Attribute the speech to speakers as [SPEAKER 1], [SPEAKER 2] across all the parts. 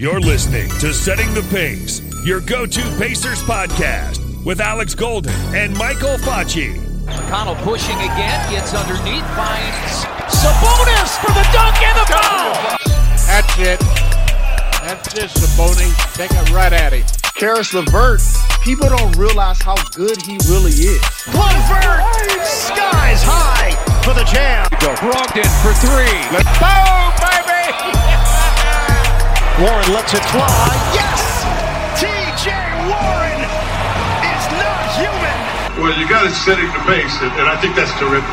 [SPEAKER 1] You're listening to Setting the Pace, your go to Pacers podcast with Alex Golden and Michael Facci.
[SPEAKER 2] McConnell pushing again, gets underneath, finds Sabonis for the dunk and the foul.
[SPEAKER 3] That's it. That's just Sabonis. Take it right at him.
[SPEAKER 4] Caris LeVert, people don't realize how good he really is.
[SPEAKER 2] LeVert, skies high for the jam.
[SPEAKER 3] Brogdon for three. Let's go, baby!
[SPEAKER 2] Warren lets it fly. Yes! TJ Warren is not human.
[SPEAKER 5] Well, you got it setting the pace, and, and I think that's terrific.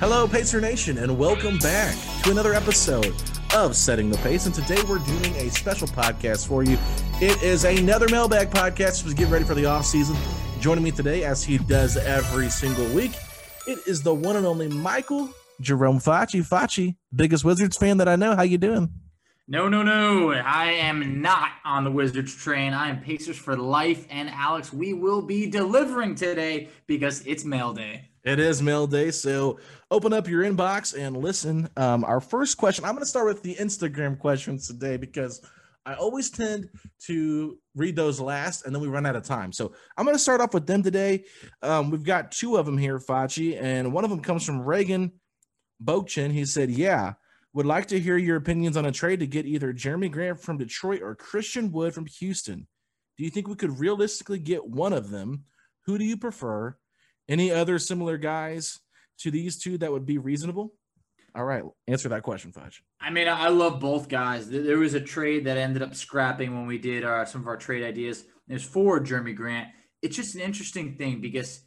[SPEAKER 6] Hello, Pacer Nation, and welcome back to another episode of Setting the Pace. And today we're doing a special podcast for you. It is another mailbag podcast to get ready for the off season. Joining me today, as he does every single week, it is the one and only Michael Jerome Facci. Facci, biggest Wizards fan that I know. How you doing?
[SPEAKER 7] No, no, no. I am not on the Wizards train. I am Pacers for life. And Alex, we will be delivering today because it's mail day.
[SPEAKER 6] It is mail day. So open up your inbox and listen. Um, our first question, I'm going to start with the Instagram questions today because I always tend to read those last and then we run out of time. So I'm going to start off with them today. Um, we've got two of them here, Facci, and one of them comes from Reagan Bochin. He said, Yeah, would like to hear your opinions on a trade to get either Jerami Grant from Detroit or Christian Wood from Houston. Do you think we could realistically get one of them? Who do you prefer? Any other similar guys to these two that would be reasonable? All right, answer that question, Fudge.
[SPEAKER 7] I mean, I love both guys. There was a trade that ended up scrapping when we did our, some of our trade ideas. There's for Jerami Grant. It's just an interesting thing because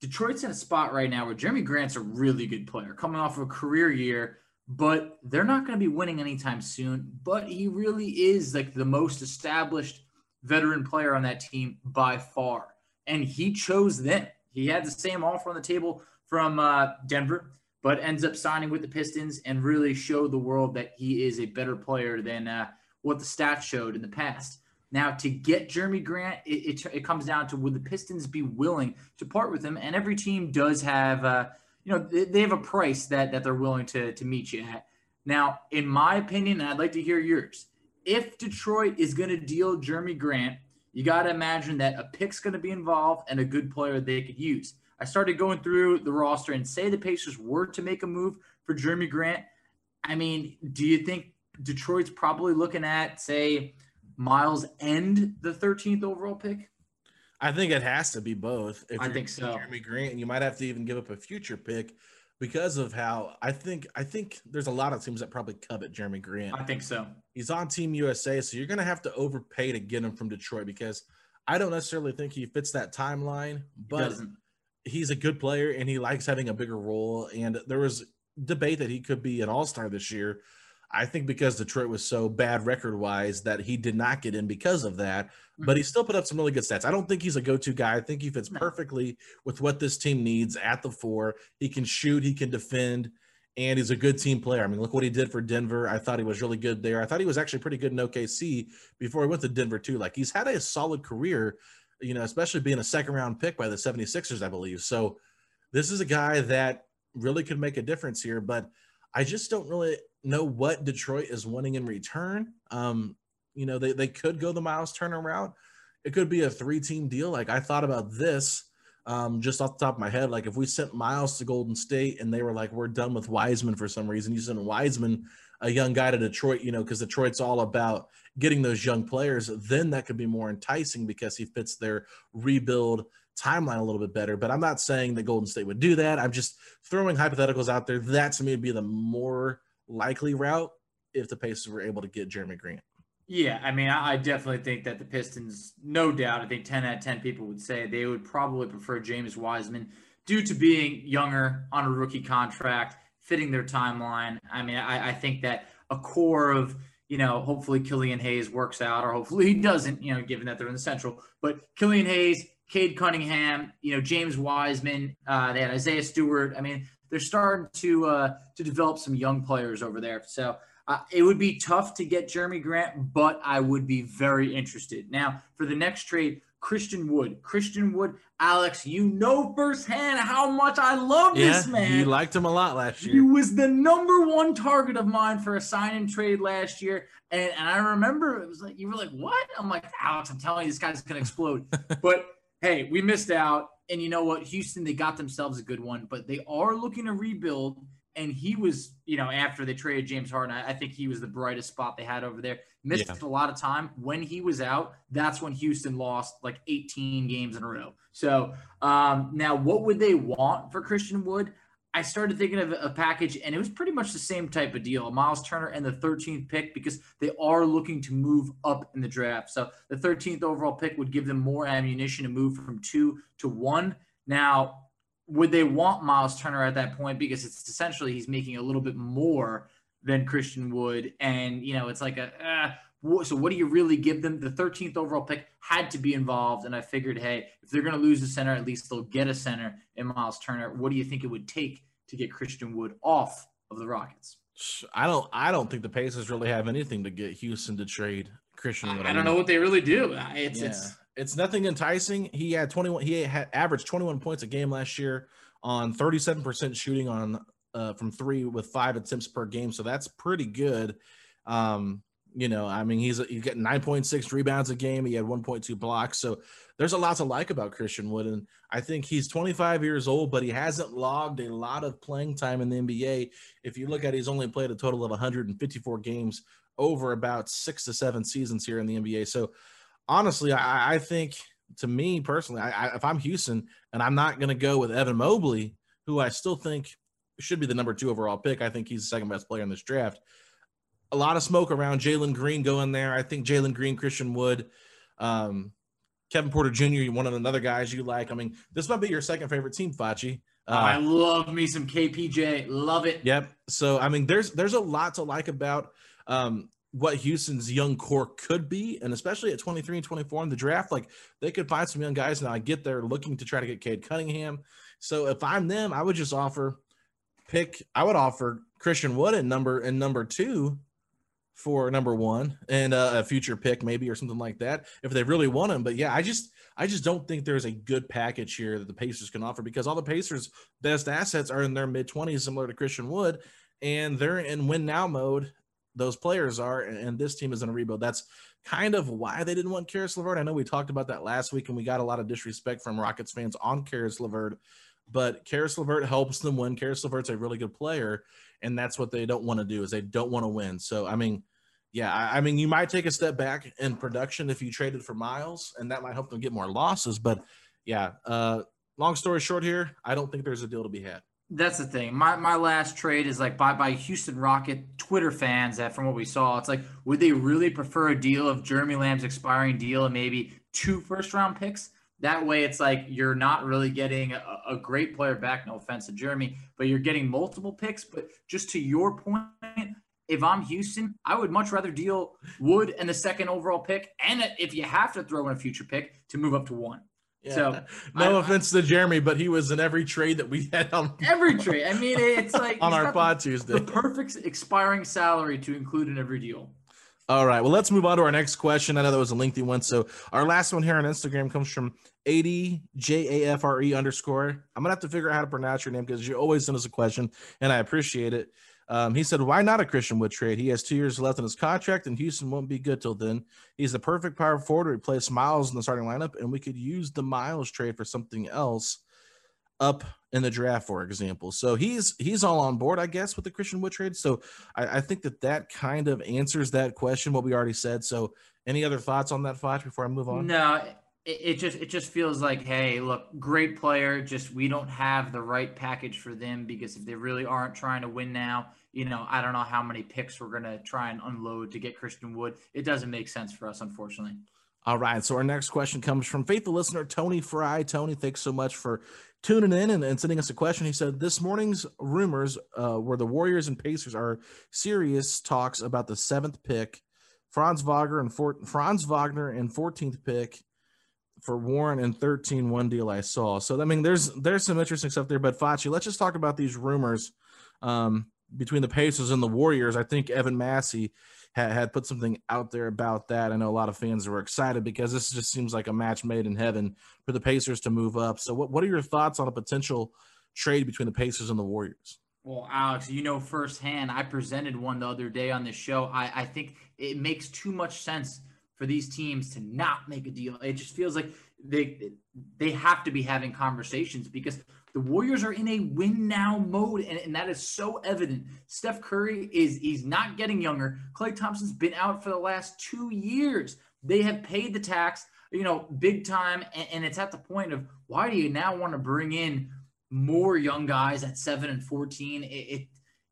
[SPEAKER 7] Detroit's in a spot right now where Jerami Grant's a really good player, coming off of a career year but they're not going to be winning anytime soon. But he really is like the most established veteran player on that team by far. And he chose them. He had the same offer on the table from uh, Denver, but ends up signing with the Pistons and really showed the world that he is a better player than uh, what the stats showed in the past. Now, to get Jerami Grant, it, it, it, comes down to would the Pistons be willing to part with him? And every team does have. Uh, you know, they have a price that that they're willing to to meet you at. Now, in my opinion, and I'd like to hear yours. If Detroit is going to deal Jerami Grant, you got to imagine that a pick's going to be involved and a good player they could use. I started going through the roster and say the Pacers were to make a move for Jerami Grant. I mean, do you think Detroit's probably looking at, say, Miles and the 13th overall pick?
[SPEAKER 6] I think it has to be both.
[SPEAKER 7] If I think so.
[SPEAKER 6] Jerami Grant, you might have to even give up a future pick because of how I think I think there's a lot of teams that probably covet Jerami Grant.
[SPEAKER 7] I think so.
[SPEAKER 6] He's on Team USA, so you're going to have to overpay to get him from Detroit because I don't necessarily think he fits that timeline, but he he's a good player and he likes having a bigger role. And there was debate that he could be an All Star this year. I think because Detroit was so bad record wise that he did not get in because of that, mm-hmm. but he still put up some really good stats. I don't think he's a go to guy. I think he fits perfectly with what this team needs at the four. He can shoot, he can defend, and he's a good team player. I mean, look what he did for Denver. I thought he was really good there. I thought he was actually pretty good in OKC before he went to Denver, too. Like he's had a solid career, you know, especially being a second round pick by the 76ers, I believe. So this is a guy that really could make a difference here, but I just don't really know what Detroit is wanting in return. Um, you know, they, they could go the Miles Turner route. It could be a three team deal. Like I thought about this um, just off the top of my head. Like if we sent Miles to Golden State and they were like, we're done with Wiseman for some reason, you send Wiseman, a young guy to Detroit, you know, because Detroit's all about getting those young players, then that could be more enticing because he fits their rebuild timeline a little bit better. But I'm not saying that Golden State would do that. I'm just throwing hypotheticals out there. That to me would be the more likely route if the Pacers were able to get Jerami Grant.
[SPEAKER 7] Yeah, I mean, I definitely think that the Pistons, no doubt, I think 10 out of 10 people would say they would probably prefer James Wiseman due to being younger on a rookie contract, fitting their timeline. I mean, I, I think that a core of, you know, hopefully Killian Hayes works out, or hopefully he doesn't, you know, given that they're in the Central. But Killian Hayes, Cade Cunningham, you know, James Wiseman, uh, they had Isaiah Stewart. I mean, they're starting to uh, to develop some young players over there. So uh, it would be tough to get Jerami Grant, but I would be very interested. Now, for the next trade, Christian Wood. Christian Wood, Alex, you know firsthand how much I love
[SPEAKER 6] yeah,
[SPEAKER 7] this man.
[SPEAKER 6] You liked him a lot last year.
[SPEAKER 7] He was the number one target of mine for a sign and trade last year. And, and I remember it was like, you were like, what? I'm like, Alex, I'm telling you, this guy's going to explode. but hey, we missed out. And you know what? Houston, they got themselves a good one, but they are looking to rebuild and he was, you know, after they traded James Harden, I, I think he was the brightest spot they had over there. Missed yeah. a lot of time when he was out. That's when Houston lost like 18 games in a row. So um, now, what would they want for Christian Wood? I started thinking of a package, and it was pretty much the same type of deal: Miles Turner and the 13th pick, because they are looking to move up in the draft. So the 13th overall pick would give them more ammunition to move from two to one. Now, would they want Miles Turner at that point because it's essentially he's making a little bit more than Christian Wood, and you know it's like a uh, so what do you really give them? The 13th overall pick had to be involved, and I figured, hey, if they're going to lose the center, at least they'll get a center in Miles Turner. What do you think it would take to get Christian Wood off of the Rockets?
[SPEAKER 6] I don't. I don't think the Pacers really have anything to get Houston to trade Christian Wood.
[SPEAKER 7] I, I don't know what they really do. It's yeah. it's
[SPEAKER 6] it's nothing enticing. He had 21. He had averaged 21 points a game last year on 37% shooting on uh, from three with five attempts per game. So that's pretty good. Um, you know, I mean, he's he's getting 9.6 rebounds a game. He had 1.2 blocks. So there's a lot to like about Christian Wood. And I think he's 25 years old, but he hasn't logged a lot of playing time in the NBA. If you look at it, he's only played a total of 154 games over about six to seven seasons here in the NBA. So honestly, I, I think to me personally, I, I, if I'm Houston and I'm not going to go with Evan Mobley, who I still think should be the number two overall pick, I think he's the second best player in this draft. A lot of smoke around Jalen Green going there. I think Jalen Green, Christian Wood, um, Kevin Porter Jr., one of the other guys you like. I mean, this might be your second favorite team, Facci.
[SPEAKER 7] Uh, I love me some KPJ. Love it.
[SPEAKER 6] Yep. So I mean, there's there's a lot to like about um, what Houston's young core could be, and especially at 23 and 24 in the draft, like they could find some young guys. Now I get there looking to try to get Cade Cunningham. So if I'm them, I would just offer pick. I would offer Christian Wood in number in number two for number one and uh, a future pick maybe or something like that if they really want him. But yeah, I just I just don't think there's a good package here that the Pacers can offer because all the Pacers' best assets are in their mid 20s, similar to Christian Wood, and they're in win now mode those players are, and this team is in a rebuild. That's kind of why they didn't want Caris LeVert. I know we talked about that last week, and we got a lot of disrespect from Rockets fans on Caris LeVert, but Caris LeVert helps them win. Caris LeVert's a really good player, and that's what they don't want to do is they don't want to win. So I mean, yeah, I, I mean you might take a step back in production if you traded for Miles, and that might help them get more losses. But yeah, uh, long story short here, I don't think there's a deal to be had.
[SPEAKER 7] That's the thing. My my last trade is like by by Houston Rocket Twitter fans that from what we saw, it's like would they really prefer a deal of Jeremy Lamb's expiring deal and maybe two first round picks? That way, it's like you're not really getting a, a great player back. No offense to Jeremy, but you're getting multiple picks. But just to your point, if I'm Houston, I would much rather deal Wood and the second overall pick, and if you have to throw in a future pick to move up to one. Yeah. So
[SPEAKER 6] no I, offense to Jeremy, but he was in every trade that we had on
[SPEAKER 7] every trade. I mean, it's like
[SPEAKER 6] on our pod Tuesday.
[SPEAKER 7] The perfect expiring salary to include in every deal.
[SPEAKER 6] All right. Well, let's move on to our next question. I know that was a lengthy one. So our last one here on Instagram comes from 80JAFRE underscore. I'm gonna have to figure out how to pronounce your name because you always send us a question, and I appreciate it. Um, he said, "Why not a Christian Wood trade? He has two years left in his contract, and Houston won't be good till then. He's the perfect power forward to replace Miles in the starting lineup, and we could use the Miles trade for something else up in the draft, for example. So he's he's all on board, I guess, with the Christian Wood trade. So I, I think that that kind of answers that question. What we already said. So any other thoughts on that, Foch, before I move on?
[SPEAKER 7] No, it, it just it just feels like, hey, look, great player. Just we don't have the right package for them because if they really aren't trying to win now, you know, I don't know how many picks we're gonna try and unload to get Christian Wood. It doesn't make sense for us, unfortunately.
[SPEAKER 6] All right. So our next question comes from faithful listener Tony Fry. Tony, thanks so much for tuning in and, and sending us a question. He said this morning's rumors uh, where the Warriors and Pacers are serious talks about the seventh pick, Franz Wagner and Franz Wagner and 14th pick for Warren and 13 one deal I saw. So I mean there's there's some interesting stuff there. But Facci, let's just talk about these rumors um, between the Pacers and the Warriors. I think Evan Massey had, had put something out there about that. I know a lot of fans were excited because this just seems like a match made in heaven for the Pacers to move up. So what, what are your thoughts on a potential trade between the Pacers and the Warriors?
[SPEAKER 7] Well, Alex, you know firsthand, I presented one the other day on this show. I, I think it makes too much sense for these teams to not make a deal. It just feels like they they have to be having conversations because the Warriors are in a win now mode, and, and that is so evident. Steph Curry is he's not getting younger. Klay Thompson's been out for the last two years. They have paid the tax, you know, big time, and, and it's at the point of why do you now want to bring in more young guys at seven and fourteen? It, it,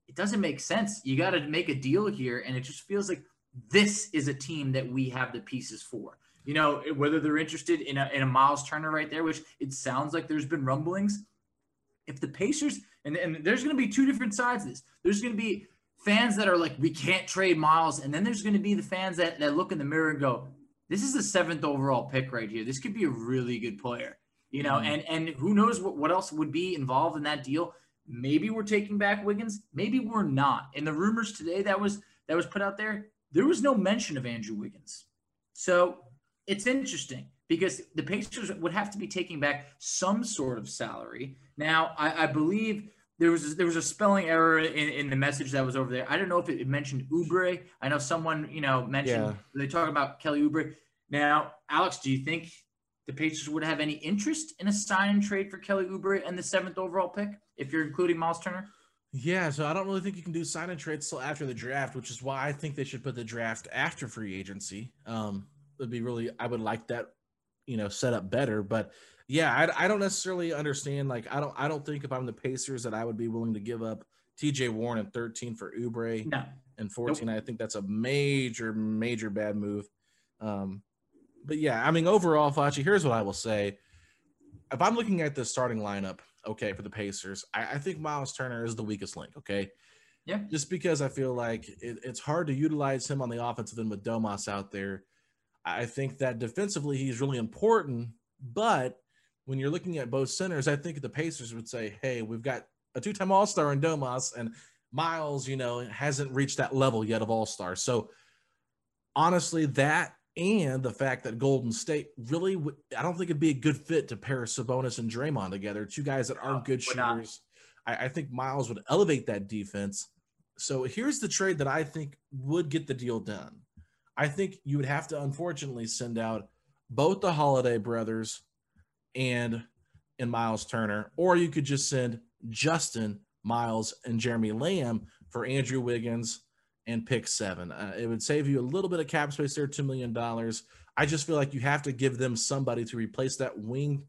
[SPEAKER 7] it doesn't make sense. You got to make a deal here, and it just feels like this is a team that we have the pieces for. You know, whether they're interested in a, in a Miles Turner right there, which it sounds like there's been rumblings. If the Pacers, and, and there's going to be two different sides of this, there's going to be fans that are like, we can't trade Miles. And then there's going to be the fans that, that look in the mirror and go, this is the seventh overall pick right here. This could be a really good player, you know, mm-hmm. and, and who knows what, what else would be involved in that deal. Maybe we're taking back Wiggins. Maybe we're not. And the rumors today that was, that was put out there, there was no mention of Andrew Wiggins. So it's interesting because the Pacers would have to be taking back some sort of salary. Now, I, I believe there was a, there was a spelling error in, in the message that was over there. I don't know if it mentioned Oubre. I know someone you know mentioned yeah. they talk about Kelly Oubre. Now, Alex, do you think the Pacers would have any interest in a sign and trade for Kelly Oubre and the seventh overall pick if you're including Miles Turner?
[SPEAKER 6] Yeah, so I don't really think you can do sign and trades till after the draft, which is why I think they should put the draft after free agency. Um, it would be really, I would like that, you know, set up better. But yeah, I, I don't necessarily understand. Like, I don't, I don't think if I'm the Pacers that I would be willing to give up T.J. Warren and 13 for Oubre
[SPEAKER 7] no.
[SPEAKER 6] and 14. Nope. I think that's a major, major bad move. Um, but yeah, I mean, overall, Facci, here's what I will say. If I'm looking at the starting lineup, okay, for the Pacers. I, I, think Miles Turner is the weakest link, okay?
[SPEAKER 7] Yeah.
[SPEAKER 6] Just because I feel like it, it's hard to utilize him on the offensive end with Domas out there. I think that defensively he's really important, but when you're looking at both centers, I think the Pacers would say, hey, we've got a two time All Star in Domas, and Miles, you know, hasn't reached that level yet of All Star. So honestly, that and the fact that Golden State really, would, I don't think it'd be a good fit to pair Sabonis and Draymond together. Two guys that aren't oh, good shooters. I, I, think Miles would elevate that defense. So here's the trade that I think would get the deal done. I think you would have to unfortunately send out both the Holiday brothers and and Miles Turner, or you could just send Justin Miles and Jeremy Lamb for Andrew Wiggins and pick seven. Uh, it would save you a little bit of cap space there, $2 million. I just feel like you have to give them somebody to replace that wing,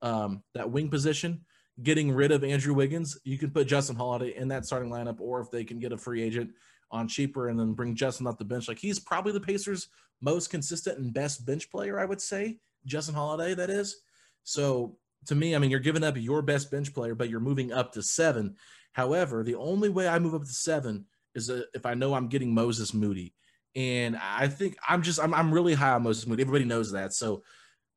[SPEAKER 6] um, that wing position. Getting rid of Andrew Wiggins, you can put Justin Holiday in that starting lineup, or if they can get a free agent on cheaper and then bring Justin off the bench, like he's probably the Pacers' most consistent and best bench player, I would say. Justin Holiday, that is. So to me, I mean, you're giving up your best bench player, but you're moving up to seven. However, the only way I move up to seven is uh, if I know I'm getting Moses Moody. And I think I'm just I'm, I'm really high on Moses Moody. Everybody knows that. So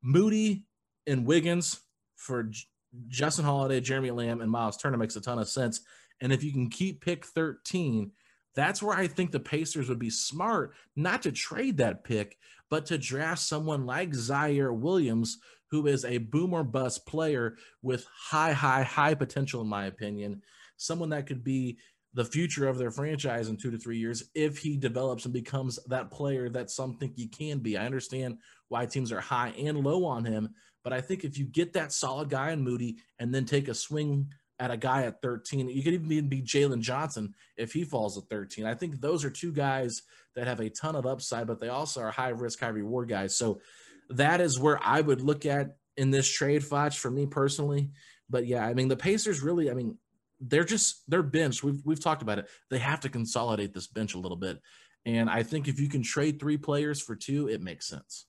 [SPEAKER 6] Moody and Wiggins for J- Justin Holiday, Jeremy Lamb, and Miles Turner makes a ton of sense. And if you can keep pick 13, that's where I think the Pacers would be smart not to trade that pick, but to draft someone like Ziaire Williams, who is a boomer bust player with high, high, high potential, in my opinion. Someone that could be the future of their franchise in two to three years if he develops and becomes that player that some think he can be. I understand why teams are high and low on him, but I think if you get that solid guy in Moody and then take a swing at a guy at 13, you could even be Jalen Johnson if he falls at 13. I think those are two guys that have a ton of upside, but they also are high risk, high reward guys. So that is where I would look at in this trade, Foch, for me personally. But yeah, I mean, the Pacers really, I mean, they're just they're bench. We've we've talked about it. They have to consolidate this bench a little bit. And I think if you can trade three players for two, it makes sense.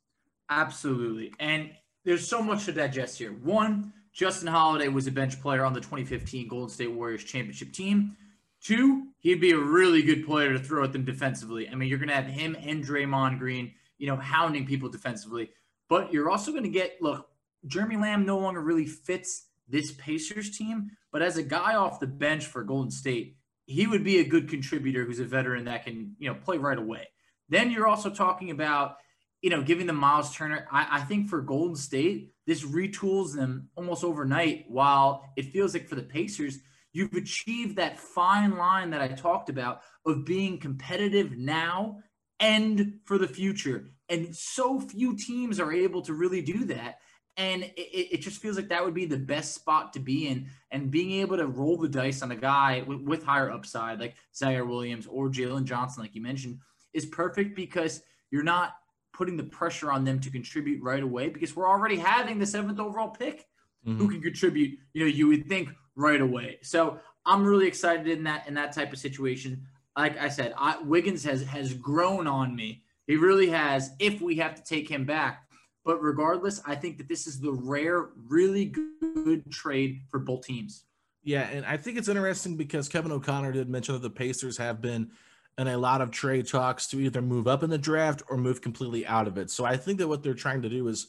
[SPEAKER 7] Absolutely. And there's so much to digest here. One, Justin Holiday was a bench player on the 2015 Golden State Warriors championship team. Two, he'd be a really good player to throw at them defensively. I mean, you're going to have him and Draymond Green, you know, hounding people defensively. But you're also going to get, look, Jeremy Lamb no longer really fits this Pacers team, but as a guy off the bench for Golden State, he would be a good contributor who's a veteran that can, you know, play right away. Then you're also talking about, you know, giving them Miles Turner. I, I think for Golden State, this retools them almost overnight. While it feels like for the Pacers, you've achieved that fine line that I talked about of being competitive now and for the future. And so few teams are able to really do that. And it, it just feels like that would be the best spot to be in. And being able to roll the dice on a guy with, with higher upside, like Ziaire Williams or Jalen Johnson, like you mentioned, is perfect because you're not putting the pressure on them to contribute right away because we're already having the seventh overall pick mm-hmm. who can contribute, you know, you would think right away. So I'm really excited in that in that type of situation. Like I said, I, Wiggins has has grown on me. He really has. If we have to take him back, but regardless, I think that this is the rare, really good trade for both teams.
[SPEAKER 6] Yeah, and I think it's interesting because Kevin O'Connor did mention that the Pacers have been in a lot of trade talks to either move up in the draft or move completely out of it. So I think that what they're trying to do is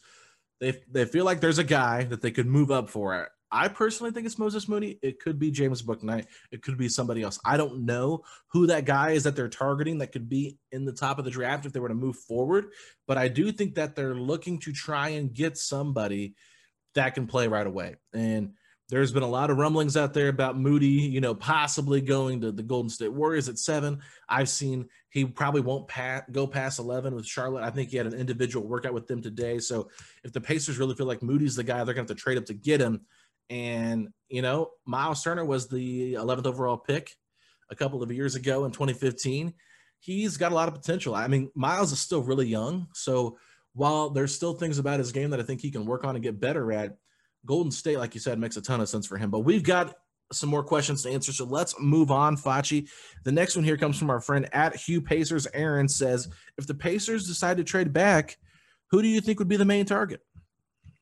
[SPEAKER 6] they they feel like there's a guy that they could move up for. it. I personally think it's Moses Moody. It could be James Bouknight. It could be somebody else. I don't know who that guy is that they're targeting that could be in the top of the draft if they were to move forward. But I do think that they're looking to try and get somebody that can play right away. And there's been a lot of rumblings out there about Moody, you know, possibly going to the Golden State Warriors at seven. I've seen he probably won't pass, go past 11 with Charlotte. I think he had an individual workout with them today. So if the Pacers really feel like Moody's the guy, they're going to have to trade up to get him. And, you know, Miles Turner was the 11th overall pick a couple of years ago in 2015. He's got a lot of potential. I mean, Miles is still really young. So while there's still things about his game that I think he can work on and get better at, Golden State, like you said, makes a ton of sense for him. But we've got some more questions to answer. So let's move on, Facci. The next one here comes from our friend at Hugh Pacers. Aaron says, if the Pacers decide to trade back, who do you think would be the main target?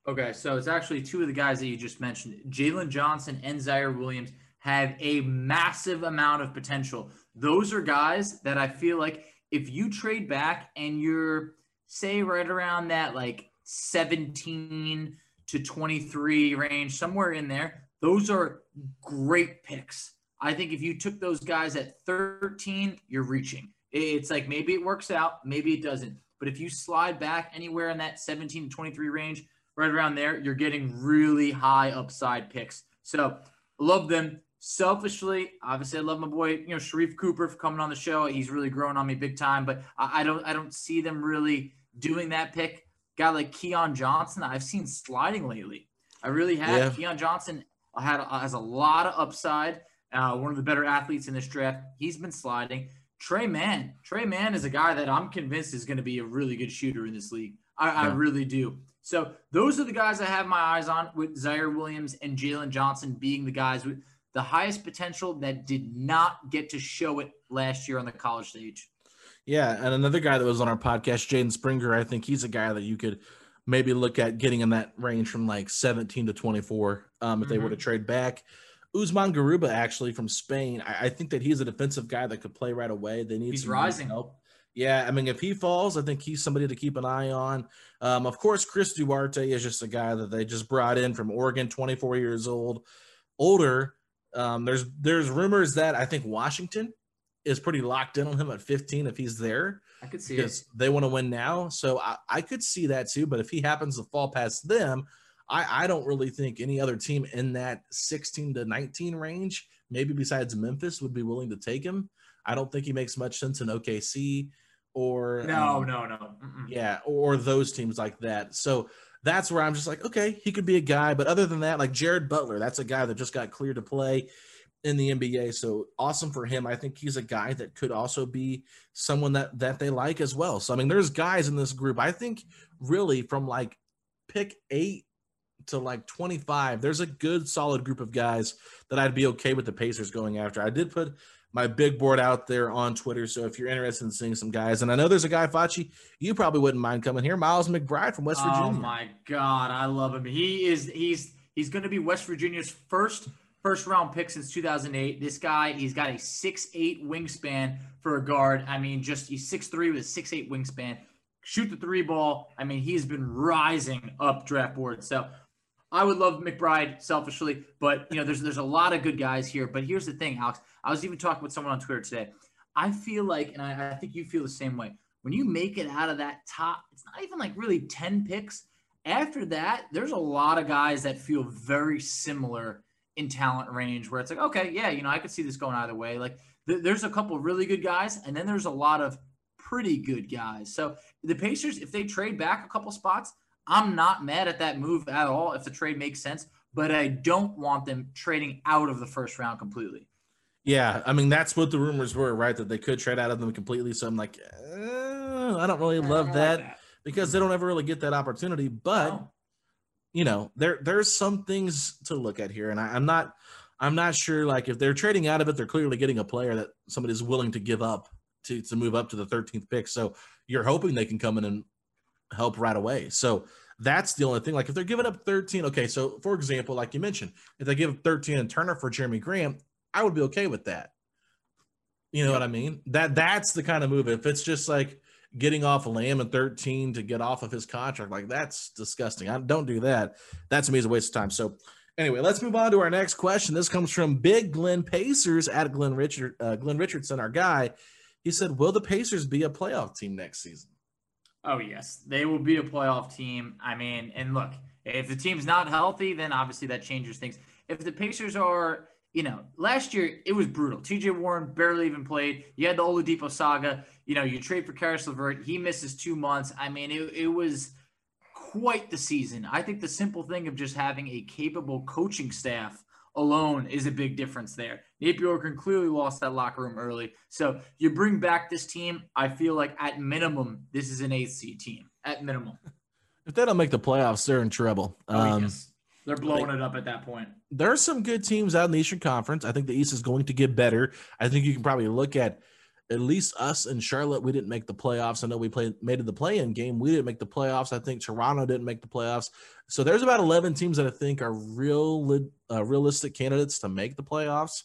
[SPEAKER 7] Okay, so it's actually two of the guys that you just mentioned. Jalen Johnson and Ziaire Williams have a massive amount of potential. Those are guys that I feel like if you trade back and you're, say, right around that like 17 to 23 range, somewhere in there, those are great picks. I think if you took those guys at 13, you're reaching. It's like maybe it works out, maybe it doesn't. But if you slide back anywhere in that 17 to 23 range, right around there, you're getting really high upside picks. So love them. Selfishly, obviously, I love my boy, you know, Sharife Cooper for coming on the show. He's really growing on me big time, but I, don't, I don't see them really doing that pick. Guy like Keon Johnson, I've seen sliding lately. I really have. Yeah. Keon Johnson had has a lot of upside. Uh, one of the better athletes in this draft. He's been sliding. Tre Mann. Tre Mann is a guy that I'm convinced is going to be a really good shooter in this league. I, yeah. I really do. So those are the guys I have my eyes on with Ziaire Williams and Jalen Johnson being the guys with the highest potential that did not get to show it last year on the college stage.
[SPEAKER 6] Yeah, and another guy that was on our podcast, Jaden Springer, I think he's a guy that you could maybe look at getting in that range from like 17 to 24 um, if mm-hmm. they were to mm-hmm. trade back. Usman Garuba, actually from Spain, I, I, think that he's a defensive guy that could play right away. They need
[SPEAKER 7] he's rising.
[SPEAKER 6] Help. Yeah, I mean, if he falls, I think he's somebody to keep an eye on. Um, of course, Chris Duarte is just a guy that they just brought in from Oregon, 24 years old, older. Um, there's there's rumors that I think Washington is pretty locked in on him at 15 if he's there.
[SPEAKER 7] I could see
[SPEAKER 6] because
[SPEAKER 7] it.
[SPEAKER 6] they want to win now. So I, I could see that too. But if he happens to fall past them, I, I don't really think any other team in that 16 to 19 range maybe besides Memphis would be willing to take him. I don't think he makes much sense in OKC or
[SPEAKER 7] no, um, no, no. Mm-mm.
[SPEAKER 6] Yeah, or those teams like that. So that's where I'm just like, okay, he could be a guy. But other than that, like Jared Butler, that's a guy that just got cleared to play in the NBA. So awesome for him. I think he's a guy that could also be someone that that they like as well. So I mean, there's guys in this group. I think really from like pick eight to like 25, there's a good solid group of guys that I'd be okay with the Pacers going after. I did put my big board out there on Twitter. So if you're interested in seeing some guys, and I know there's a guy, Facci, you probably wouldn't mind coming here, Miles McBride from West oh Virginia. Oh
[SPEAKER 7] my God, I love him. He is he's he's going to be West Virginia's first first round pick since 2008. This guy, he's got a six eight wingspan for a guard. I mean, just he's six three with a six eight wingspan. Shoot the three ball. I mean, he's been rising up draft board. So I would love McBride selfishly, but you know, there's there's a lot of good guys here. But here's the thing, Alex. I was even talking with someone on Twitter today. I feel like, and I, I think you feel the same way. When you make it out of that top, it's not even like really 10 picks. After that, there's a lot of guys that feel very similar in talent range where it's like, okay, yeah, you know, I could see this going either way. Like th- there's a couple really good guys, and then there's a lot of pretty good guys. So the Pacers, if they trade back a couple spots, I'm not mad at that move at all if the trade makes sense, but I don't want them trading out of the first round completely.
[SPEAKER 6] Yeah, I mean that's what the rumors were, right? That they could trade out of them completely. So I'm like, uh, I don't really love that, like that, because they don't ever really get that opportunity. But no. You know, there there's some things to look at here, and I, I'm not I'm not sure. Like if they're trading out of it, they're clearly getting a player that somebody's willing to give up to to move up to the 13th pick. So you're hoping they can come in and help right away. So that's the only thing. Like if they're giving up 13, okay. So for example, like you mentioned, if they give 13 and Turner for Jerami Grant, I would be okay with that. You know what I mean? That that's the kind of move. If it's just like getting off Lamb and 13 to get off of his contract, like that's disgusting. I don't do that. That to me is a waste of time. So anyway, let's move on to our next question. This comes from Big Glenn Pacers at Glenn Richard uh, Glenn Richardson, our guy. He said, "Will the Pacers be a playoff team next season?"
[SPEAKER 7] Oh yes, they will be a playoff team. I mean, and look, if the team's not healthy, then obviously that changes things. If the Pacers are you know, last year it was brutal. TJ Warren barely even played. You had the Oladipo saga. You know, you trade for Caris LeVert. He misses two months. I mean, it, it was quite the season. I think the simple thing of just having a capable coaching staff alone is a big difference there. Nate Bjorkgren clearly lost that locker room early. So you bring back this team. I feel like at minimum, this is an eighth seed team. At minimum.
[SPEAKER 6] If they don't make the playoffs, they're in trouble.
[SPEAKER 7] Oh, um, yes. They're blowing like, it up at that point.
[SPEAKER 6] There are some good teams out in the Eastern Conference. I think the East is going to get better. I think you can probably look at at least us and Charlotte. We didn't make the playoffs. I know we played made it the play-in game. We didn't make the playoffs. I think Toronto didn't make the playoffs. So there's about 11 teams that I think are real uh, realistic candidates to make the playoffs.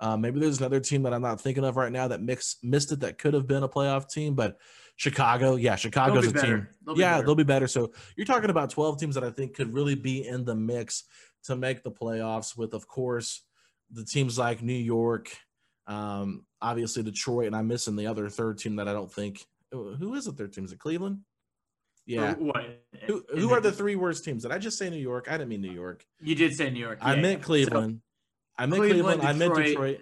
[SPEAKER 6] Uh, maybe there's another team that I'm not thinking of right now that mix, missed it that could have been a playoff team, but Chicago, yeah, Chicago's a team. They'll yeah, better. they'll be better. So you're talking about 12 teams that I think could really be in the mix to make the playoffs. With of course the teams like New York, um, obviously Detroit, and I'm missing the other third team that I don't think. Who is the third team? Is it Cleveland? Yeah. Who, who are the three worst teams? Did I just say New York? I didn't mean New York.
[SPEAKER 7] You did say New York.
[SPEAKER 6] I yeah. meant Cleveland. So, I meant Cleveland. Cleveland I meant Detroit.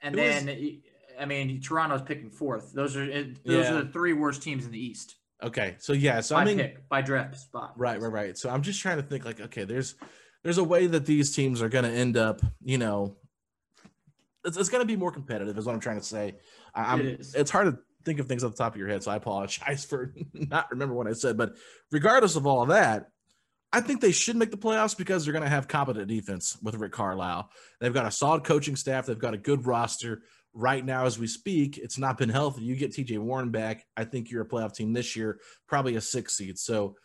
[SPEAKER 7] And who then is, I mean, Toronto's picking fourth. Those are those yeah. are the three worst teams in the East.
[SPEAKER 6] Okay, so yeah, so
[SPEAKER 7] by
[SPEAKER 6] I mean,
[SPEAKER 7] pick, by draft spot.
[SPEAKER 6] Right, right, right. So I'm just trying to think like, okay, there's there's a way that these teams are going to end up, you know, it's, it's going to be more competitive, is what I'm trying to say. I'm, it it's hard to think of things off the top of your head, so I apologize for not remember what I said. But regardless of all of that, I think they should make the playoffs because they're going to have competent defense with Rick Carlisle. They've got a solid coaching staff. They've got a good roster right now as we speak, it's not been healthy. You get TJ Warren back, I think you're a playoff team this year, probably a six seed. So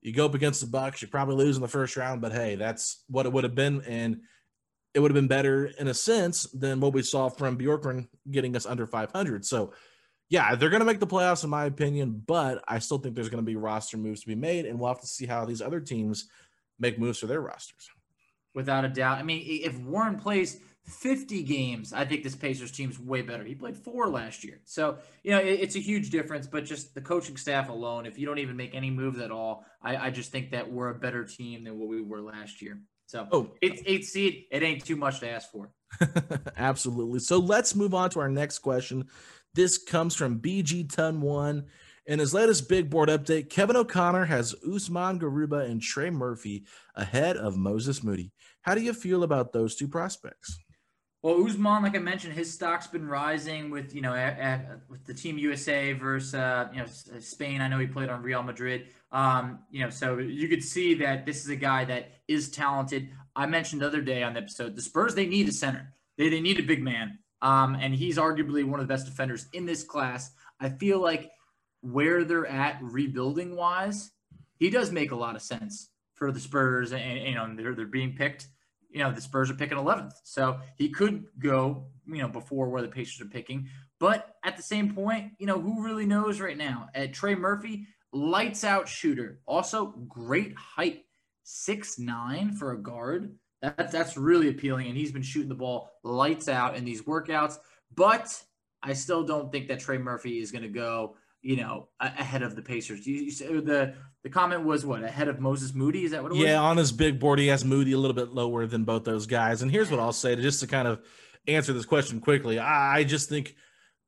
[SPEAKER 6] you go up against the Bucks, you probably lose in the first round, but hey, that's what it would have been, and it would have been better in a sense than what we saw from Bjorkgren getting us under 500. So yeah, they're going to make the playoffs in my opinion, but I still think there's going to be roster moves to be made, and we'll have to see how these other teams make moves for their rosters.
[SPEAKER 7] Without a doubt. I mean, if Warren plays 50 games, I think this Pacers team's way better. He played four last year. So, you know, it, it's a huge difference, but just the coaching staff alone, if you don't even make any moves at all, I, I just think that we're a better team than what we were last year. So oh. it's eight seed. It ain't too much to ask for.
[SPEAKER 6] Absolutely. So let's move on to our next question. This comes from BG Ton One. In his latest big board update, Kevin O'Connor has Usman Garuba and Trey Murphy ahead of Moses Moody. How do you feel about those two prospects?
[SPEAKER 7] Well, Usman, like I mentioned, his stock's been rising with you know at, at, with the Team USA versus uh, you know Spain. I know he played on Real Madrid. Um, you know, so you could see that this is a guy that is talented. I mentioned the other day on the episode, the Spurs they need a center. They they need a big man. Um, and he's arguably one of the best defenders in this class. I feel like where they're at rebuilding wise, he does make a lot of sense for the Spurs, and, and you know they're they're being picked you know, the Spurs are picking 11th. So he could go, you know, before where the Pacers are picking. But at the same point, you know, who really knows right now? At Trey Murphy, lights out shooter. Also, great height, six nine for a guard. That's that's really appealing. And he's been shooting the ball lights out in these workouts. But I still don't think that Trey Murphy is going to go you know, ahead of the Pacers. You, you, the the comment was what ahead of Moses Moody? Is that what it
[SPEAKER 6] was?
[SPEAKER 7] Yeah,
[SPEAKER 6] on his big board, he has Moody a little bit lower than both those guys. And here's what I'll say to just to kind of answer this question quickly. I, I just think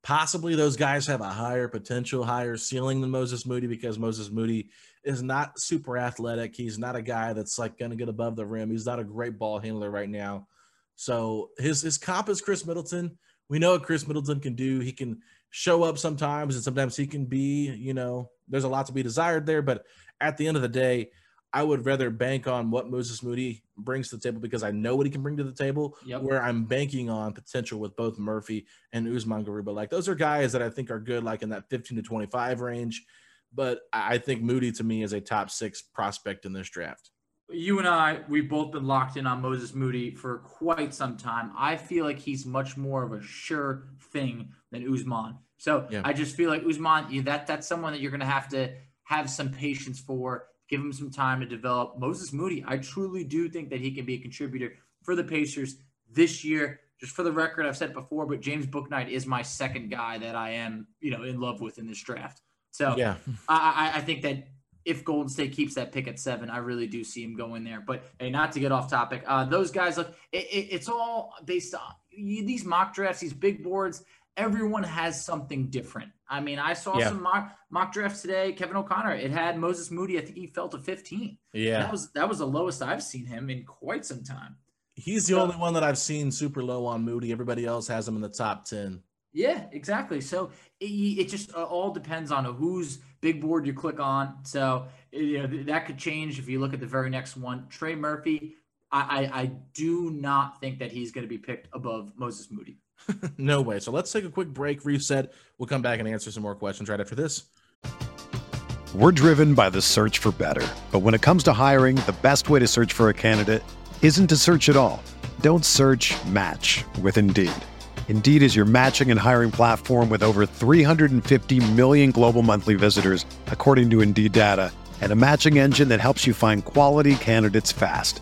[SPEAKER 6] possibly those guys have a higher potential, higher ceiling than Moses Moody because Moses Moody is not super athletic. He's not a guy that's like going to get above the rim. He's not a great ball handler right now. So his his comp is Khris Middleton. We know what Khris Middleton can do. He can show up sometimes, and sometimes he can be, you know, there's a lot to be desired there. But at the end of the day, I would rather bank on what Moses Moody brings to the table because I know what he can bring to the table. Yep. Where I'm banking on potential with both Murphy and Usman Garuba. Like those are guys that I think are good, like in that 15 to 25 range. But I think Moody to me is a top six prospect in this draft.
[SPEAKER 7] You and I, we've both been locked in on Moses Moody for quite some time. I feel like he's much more of a sure thing than Usman. So yeah. I just feel like Usman, that that's someone that you're going to have to have some patience for, give him some time to develop. Moses Moody, I truly do think that he can be a contributor for the Pacers this year. Just for the record, I've said before, but James Bouknight is my second guy that I am, you know, in love with in this draft. So yeah, I, I think that if Golden State keeps that pick at seven, I really do see him going there. But hey, not to get off topic, uh, those guys look. It, it, it's all based on these mock drafts, these big boards everyone has something different. I mean, I saw yeah. some mock, mock drafts today. Kevin O'Connor, it had Moses Moody. I think he fell to 15.
[SPEAKER 6] Yeah,
[SPEAKER 7] that was that was the lowest I've seen him in quite some time.
[SPEAKER 6] He's the so, only one that I've seen super low on Moody. Everybody else has him in the top 10.
[SPEAKER 7] Yeah, exactly. So it, it just uh, all depends on whose big board you click on. So you know that could change if you look at the very next one. Trey Murphy, I, I, I do not think that he's going to be picked above Moses Moody.
[SPEAKER 6] no way. So let's take a quick break, reset. We'll come back and answer some more questions right after this.
[SPEAKER 8] We're driven by the search for better. But when it comes to hiring, the best way to search for a candidate isn't to search at all. Don't search match with Indeed. Indeed is your matching and hiring platform with over 350 million global monthly visitors, according to Indeed data, and a matching engine that helps you find quality candidates fast.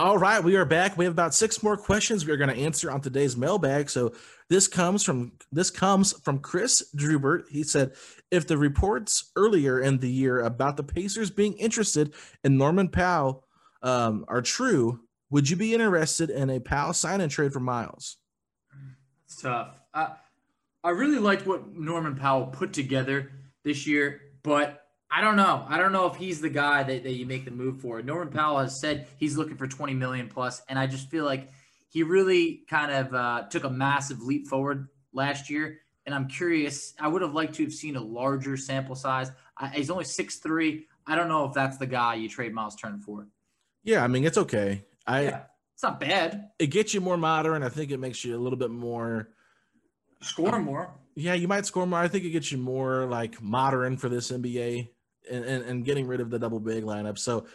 [SPEAKER 6] All right, we are back. We have about six more questions we are going to answer on today's mailbag. So this comes from this comes from Chris Drubert. He said, if the reports earlier in the year about the Pacers being interested in Norman Powell um, are true, would you be interested in a Powell sign and trade for Miles?
[SPEAKER 7] It's tough. I, I really liked what Norman Powell put together this year, but I don't know. I don't know if he's the guy that, that you make the move for. Norman Powell has said he's looking for 20 million plus, and I just feel like he really kind of uh, took a massive leap forward last year. And I'm curious. I would have liked to have seen a larger sample size. I, he's only six three. I don't know if that's the guy you trade Miles Turner for.
[SPEAKER 6] Yeah, I mean it's okay. I
[SPEAKER 7] Yeah, it's not bad.
[SPEAKER 6] it gets you more modern. I think it makes you a little bit more.
[SPEAKER 7] Score more.
[SPEAKER 6] Yeah, you might score more. I think it gets you more like modern for this NBA and, and, getting rid of the double big lineup. So,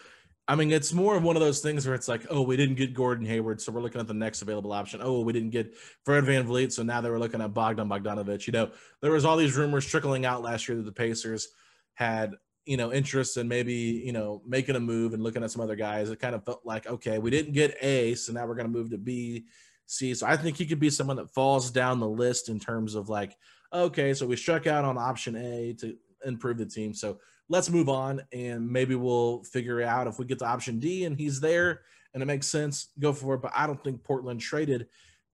[SPEAKER 6] I mean, it's more of one of those things where it's like, oh, we didn't get Gordon Hayward, so we're looking at the next available option. Oh, we didn't get Fred VanVleet, so now they were looking at Bogdan Bogdanovich. You know, there was all these rumors trickling out last year that the Pacers had, you know, interest in maybe, you know, making a move and looking at some other guys. It kind of felt like, okay, we didn't get A, so now we're going to move to B, C. So I think he could be someone that falls down the list in terms of like, okay, so we struck out on option A to improve the team. So let's move on and maybe we'll figure out if we get to option D and he's there and it makes sense, go for it. But I don't think Portland traded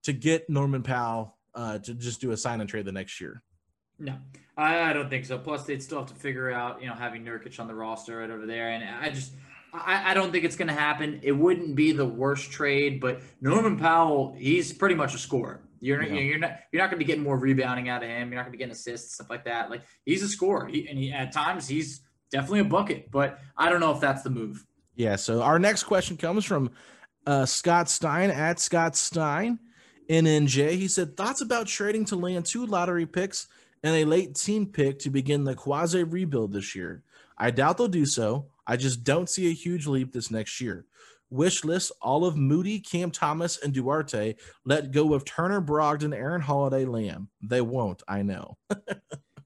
[SPEAKER 6] to get Norman Powell uh, to just do a sign and trade the next year.
[SPEAKER 7] No, I, don't think so. Plus, they'd still have to figure out, you know, having Nurkic on the roster right over there, and I just, I, I don't think it's going to happen. It wouldn't be the worst trade, but Norman Powell, he's pretty much a scorer. You're not,
[SPEAKER 6] Yeah.
[SPEAKER 7] you're not, you're not going to be getting more rebounding out of him. You're not going to be getting assists, stuff like that. Like he's a scorer, he, and he, at times he's definitely a bucket. But I don't know if that's the move.
[SPEAKER 6] Yeah. So our next question comes from uh, Scott Stein at Scott Stein, NNJ. He said thoughts about trading to land two lottery picks and a late team pick to begin the quasi rebuild this year. I doubt they'll do so. I just don't see a huge leap this next year. Wish list all of Moody, Cam Thomas, and Duarte. Let go of Turner, Brogdon, Aaron Holiday, Lamb. They won't. I know.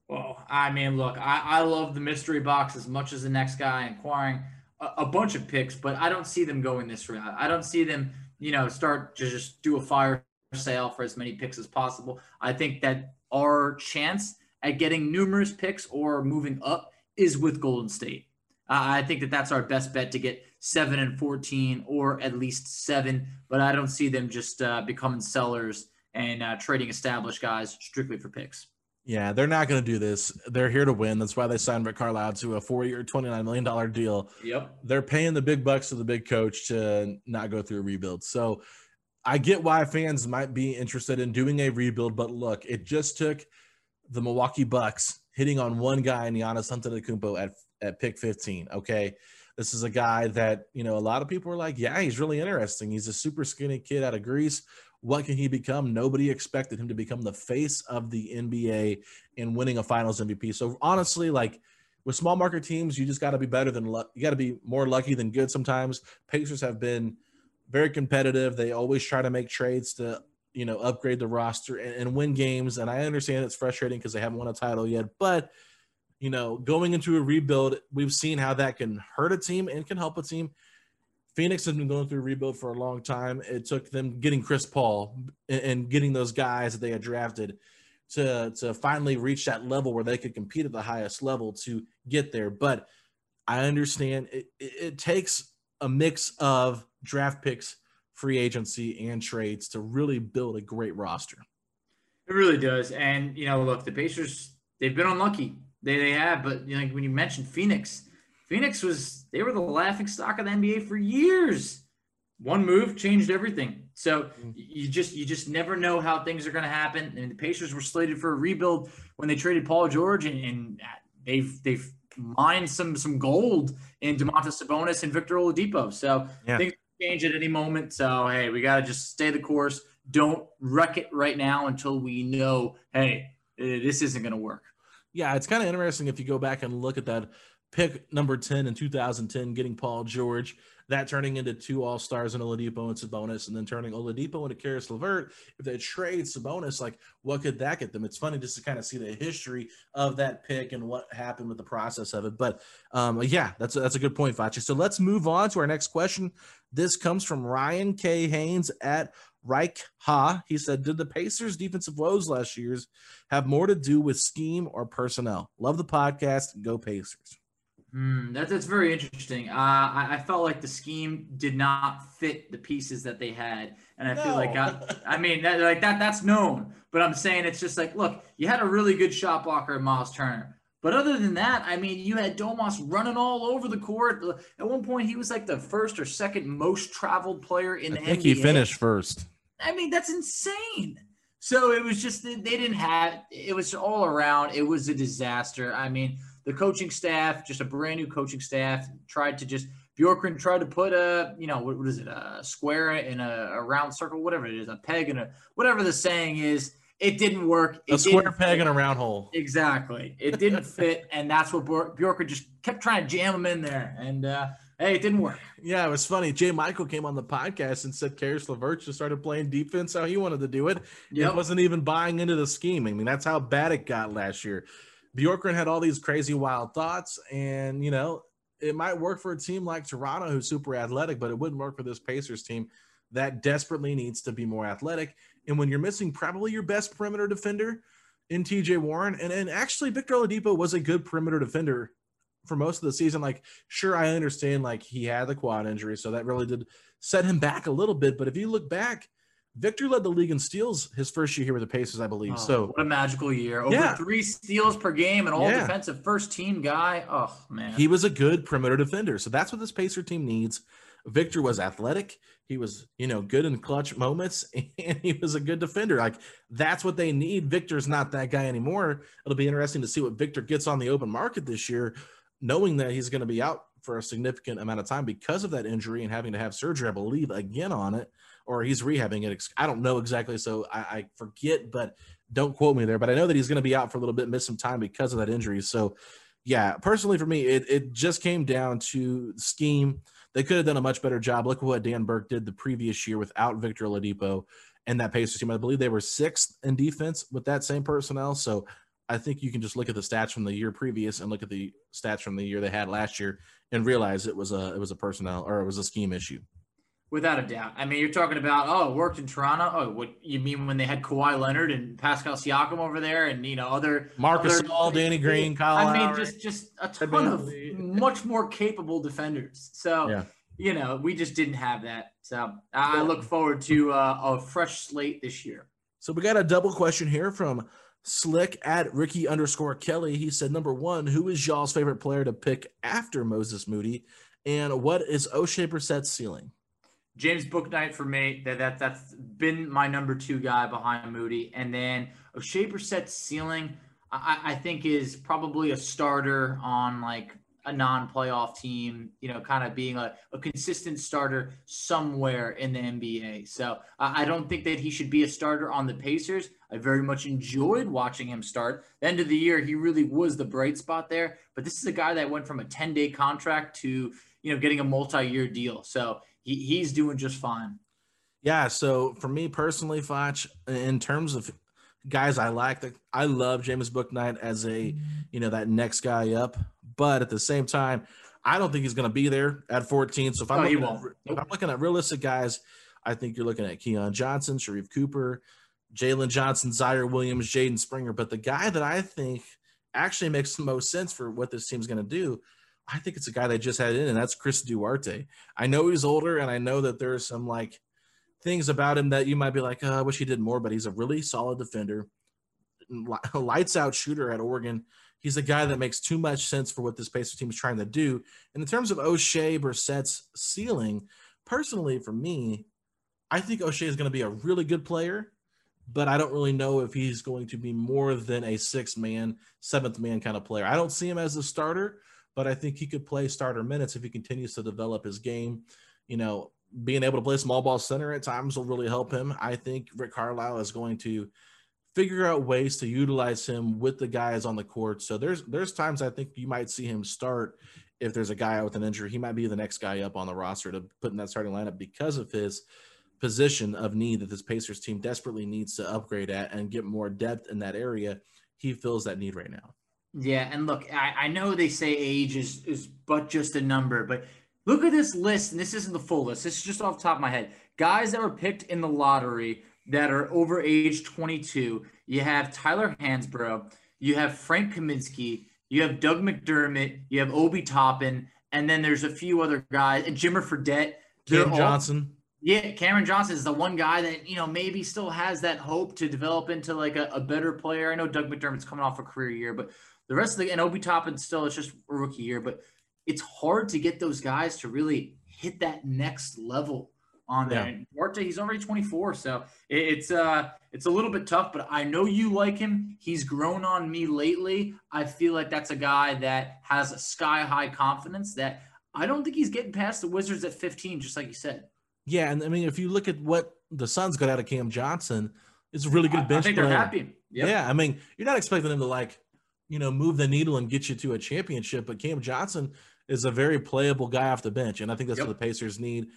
[SPEAKER 7] Well, I mean, look, I, I love the mystery box as much as the next guy inquiring a, a bunch of picks, but I don't see them going this route. I don't see them, you know, start to just do a fire sale for as many picks as possible. I think that our chance at getting numerous picks or moving up is with Golden State. Uh, I think that that's our best bet to get seven and 14 or at least seven, but I don't see them just uh, becoming sellers and uh, trading established guys strictly for picks.
[SPEAKER 6] Yeah, they're not going to do this. They're here to win. That's why they signed Rick Carlisle to a four-year, twenty-nine million dollar deal.
[SPEAKER 7] Yep.
[SPEAKER 6] They're paying the big bucks to the big coach to not go through a rebuild. So I get why fans might be interested in doing a rebuild, but look, it just took the Milwaukee Bucks hitting on one guy in Giannis Antetokounmpo at at pick 15. Okay, this is a guy that you know a lot of people are like, yeah, he's really interesting. He's a super skinny kid out of Greece. What can he become? Nobody expected him to become the face of the NBA and winning a Finals MVP. So honestly, like with small market teams, you just got to be better than luck. You got to be more lucky than good sometimes. Pacers have been very competitive. They always try to make trades to you know upgrade the roster and, and win games. And I understand it's frustrating because they haven't won a title yet, but you know going into a rebuild, we've seen how that can hurt a team and can help a team. Phoenix has been going through a rebuild for a long time. It took them getting Chris Paul and, getting those guys that they had drafted to to finally reach that level where they could compete at the highest level to get there. But I understand it, it takes a mix of draft picks, free agency, and trades to really build a great roster.
[SPEAKER 7] It really does. And, you know, look, the Pacers, they've been unlucky. They, they have. But, you know, like when you mentioned Phoenix, Phoenix was, they were the laughing stock of the NBA for years. One move changed everything. So mm. you just you just never know how things are going to happen. And the Pacers were slated for a rebuild when they traded Paul George, and, and they've they've mined some some gold in Domantas Sabonis and Victor Oladipo. So
[SPEAKER 6] Yeah.
[SPEAKER 7] things change at any moment. So hey, we got to just stay the course. Don't wreck it right now until we know, hey, this isn't going to work.
[SPEAKER 6] Yeah, it's kind of interesting if you go back and look at that pick number 10 in 2010, getting Paul George, that turning into two All Stars and Oladipo and Sabonis, and then turning Oladipo into Caris LeVert. If they trade Sabonis, like what could that get them? It's funny just to kind of see the history of that pick and what happened with the process of it. But um, yeah, that's a, that's a good point, Facci. So let's move on to our next question. This comes from Ryan K. Haynes at Reich Ha. He said, Did the Pacers' defensive woes last year's have more to do with scheme or personnel? Love the podcast. Go Pacers.
[SPEAKER 7] Hmm, that, that's very interesting. Uh, I, I felt like the scheme did not fit the pieces that they had, and I feel like I, I mean, that, like that that's known. But I'm saying it's just like, look, you had a really good shot blocker, in Miles Turner. But other than that, I mean, you had Domas running all over the court. At one point, he was like the first or second most traveled player in the history.
[SPEAKER 6] I
[SPEAKER 7] the
[SPEAKER 6] think
[SPEAKER 7] NBA.
[SPEAKER 6] he finished first.
[SPEAKER 7] I mean, that's insane. So it was just they didn't have it was all around. It was a disaster. I mean, the coaching staff, just a brand new coaching staff, tried to just Bjorkgren tried to put a, you know, what, what is it, a square in a, a, round circle, whatever it is, a peg in a whatever the saying is. It didn't work. It
[SPEAKER 6] a square peg in a round hole.
[SPEAKER 7] Exactly. It didn't fit, and that's what Bjorkgren just kept trying to jam him in there, and uh, hey, it didn't work.
[SPEAKER 6] Yeah, it was funny. Jay Michael came on the podcast and said Caris LeVert just started playing defense how he wanted to do it. Yep. It wasn't even buying into the scheme. I mean, that's how bad it got last year. Bjorkgren had all these crazy wild thoughts, and you know, it might work for a team like Toronto who's super athletic, but it wouldn't work for this Pacers team that desperately needs to be more athletic. And when you're missing probably your best perimeter defender in TJ Warren, and, and actually Victor Oladipo was a good perimeter defender for most of the season. Like, sure, I understand like he had the quad injury, so that really did set him back a little bit. But if you look back, Victor led the league in steals his first year here with the Pacers, I believe. Oh, so
[SPEAKER 7] what a magical year! Over yeah. three steals per game, and all yeah. defensive first team guy. Oh man,
[SPEAKER 6] he was a good perimeter defender. So that's what this Pacer team needs. Victor was athletic. He was, you know, good in clutch moments, and he was a good defender. Like that's what they need. Victor's not that guy anymore. It'll be interesting to see what Victor gets on the open market this year, knowing that he's going to be out for a significant amount of time because of that injury and having to have surgery, I believe, again on it or he's rehabbing it. I don't know exactly, so I, I forget, but don't quote me there. But I know that he's going to be out for a little bit, miss some time because of that injury. So, yeah, personally for me, it, it just came down to scheme. They could have done a much better job. Look at what Dan Burke did the previous year without Victor Oladipo and that Pacers team. I believe they were sixth in defense with that same personnel. So I think you can just look at the stats from the year previous and look at the stats from the year they had last year and realize it was a it was a personnel or it was a scheme issue.
[SPEAKER 7] Without a doubt. I mean, you're talking about, oh, it worked in Toronto. Oh, what you mean when they had Kawhi Leonard and Pascal Siakam over there and, you know, other
[SPEAKER 6] Marcus
[SPEAKER 7] other,
[SPEAKER 6] All, Danny Green, Kyle.
[SPEAKER 7] I mean, just just a ton of much more capable defenders. So, yeah. you know, we just didn't have that. So I, I look forward to uh, a fresh slate this year.
[SPEAKER 6] So we got a double question here from Slick at Ricky underscore Kelly. He said, number one, who is y'all's favorite player to pick after Moses Moody? And what is Oshae Brissett's ceiling?
[SPEAKER 7] James Bouknight for me. That, that that's been my number two guy behind Moody, and then Oshae Brissett's ceiling. I, I think is probably a starter on like a non-playoff team, you know, kind of being a, a consistent starter somewhere in the NBA. So uh, I don't think that he should be a starter on the Pacers. I very much enjoyed watching him start. The end of the year, he really was the bright spot there. But this is a guy that went from a 10-day contract to, you know, getting a multi-year deal. So he, he's doing just fine.
[SPEAKER 6] Yeah. So for me personally, Foch, in terms of guys I like, that I love James Bouknight as a, you know, that next guy up. But at the same time, I don't think he's going to be there at 14. So if I'm, looking at, if I'm looking at realistic guys, I think you're looking at Keon Johnson, Sharife Cooper, Jalen Johnson, Ziaire Williams, Jaden Springer. But the guy that I think actually makes the most sense for what this team's going to do I think it's a guy they just had in, and that's Chris Duarte. I know he's older, and I know that there's some like things about him that you might be like, oh, I wish he did more, but he's a really solid defender, lights out shooter at Oregon. He's a guy that makes too much sense for what this Pacers team is trying to do. And in terms of Oshae Brissett's ceiling, personally, for me, I think Oshae is going to be a really good player, but I don't really know if he's going to be more than a six man, seventh man kind of player. I don't see him as a starter but I think he could play starter minutes if he continues to develop his game. You know, being able to play small ball center at times will really help him. I think Rick Carlisle is going to figure out ways to utilize him with the guys on the court. So there's there's times I think you might see him start if there's a guy out with an injury. He might be the next guy up on the roster to put in that starting lineup because of his position of need that this Pacers team desperately needs to upgrade at and get more depth in that area. He fills that need right now.
[SPEAKER 7] Yeah, and look, I, I know they say age is is but just a number, but look at this list, and this isn't the full list. This is just off top of my head. Guys that were picked in the lottery that are over age 22. You have Tyler Hansbrough, you have Frank Kaminsky, you have Doug McDermott, you have Obi Toppin, and then there's a few other guys, and Jimmer Fredette.
[SPEAKER 6] Cam Johnson.
[SPEAKER 7] Yeah, Cameron Johnson is the one guy that, you know, maybe still has that hope to develop into like a, a better player. I know Doug McDermott's coming off a career year, but the rest of the and Obi Toppin still it's just a rookie year, but it's hard to get those guys to really hit that next level on there. Yeah. Duarte, he's already 24, so it's uh it's a little bit tough, but I know you like him. He's grown on me lately. I feel like that's a guy that has a sky high confidence that I don't think he's getting past the Wizards at 15, just like you said.
[SPEAKER 6] Yeah, and I mean, if you look at what the Suns got out of Cam Johnson, it's a really good bench.
[SPEAKER 7] I think
[SPEAKER 6] player.
[SPEAKER 7] they're happy.
[SPEAKER 6] Yep. Yeah, I mean, you're not expecting them to like, you know, move the needle and get you to a championship, but Cam Johnson is a very playable guy off the bench, and I think that's yep. what the Pacers need,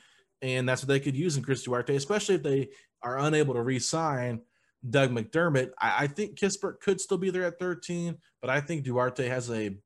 [SPEAKER 6] and that's what they could use in Chris Duarte, especially if they are unable to re-sign Doug McDermott. I, I think Kispert could still be there at 13, but I think Duarte has a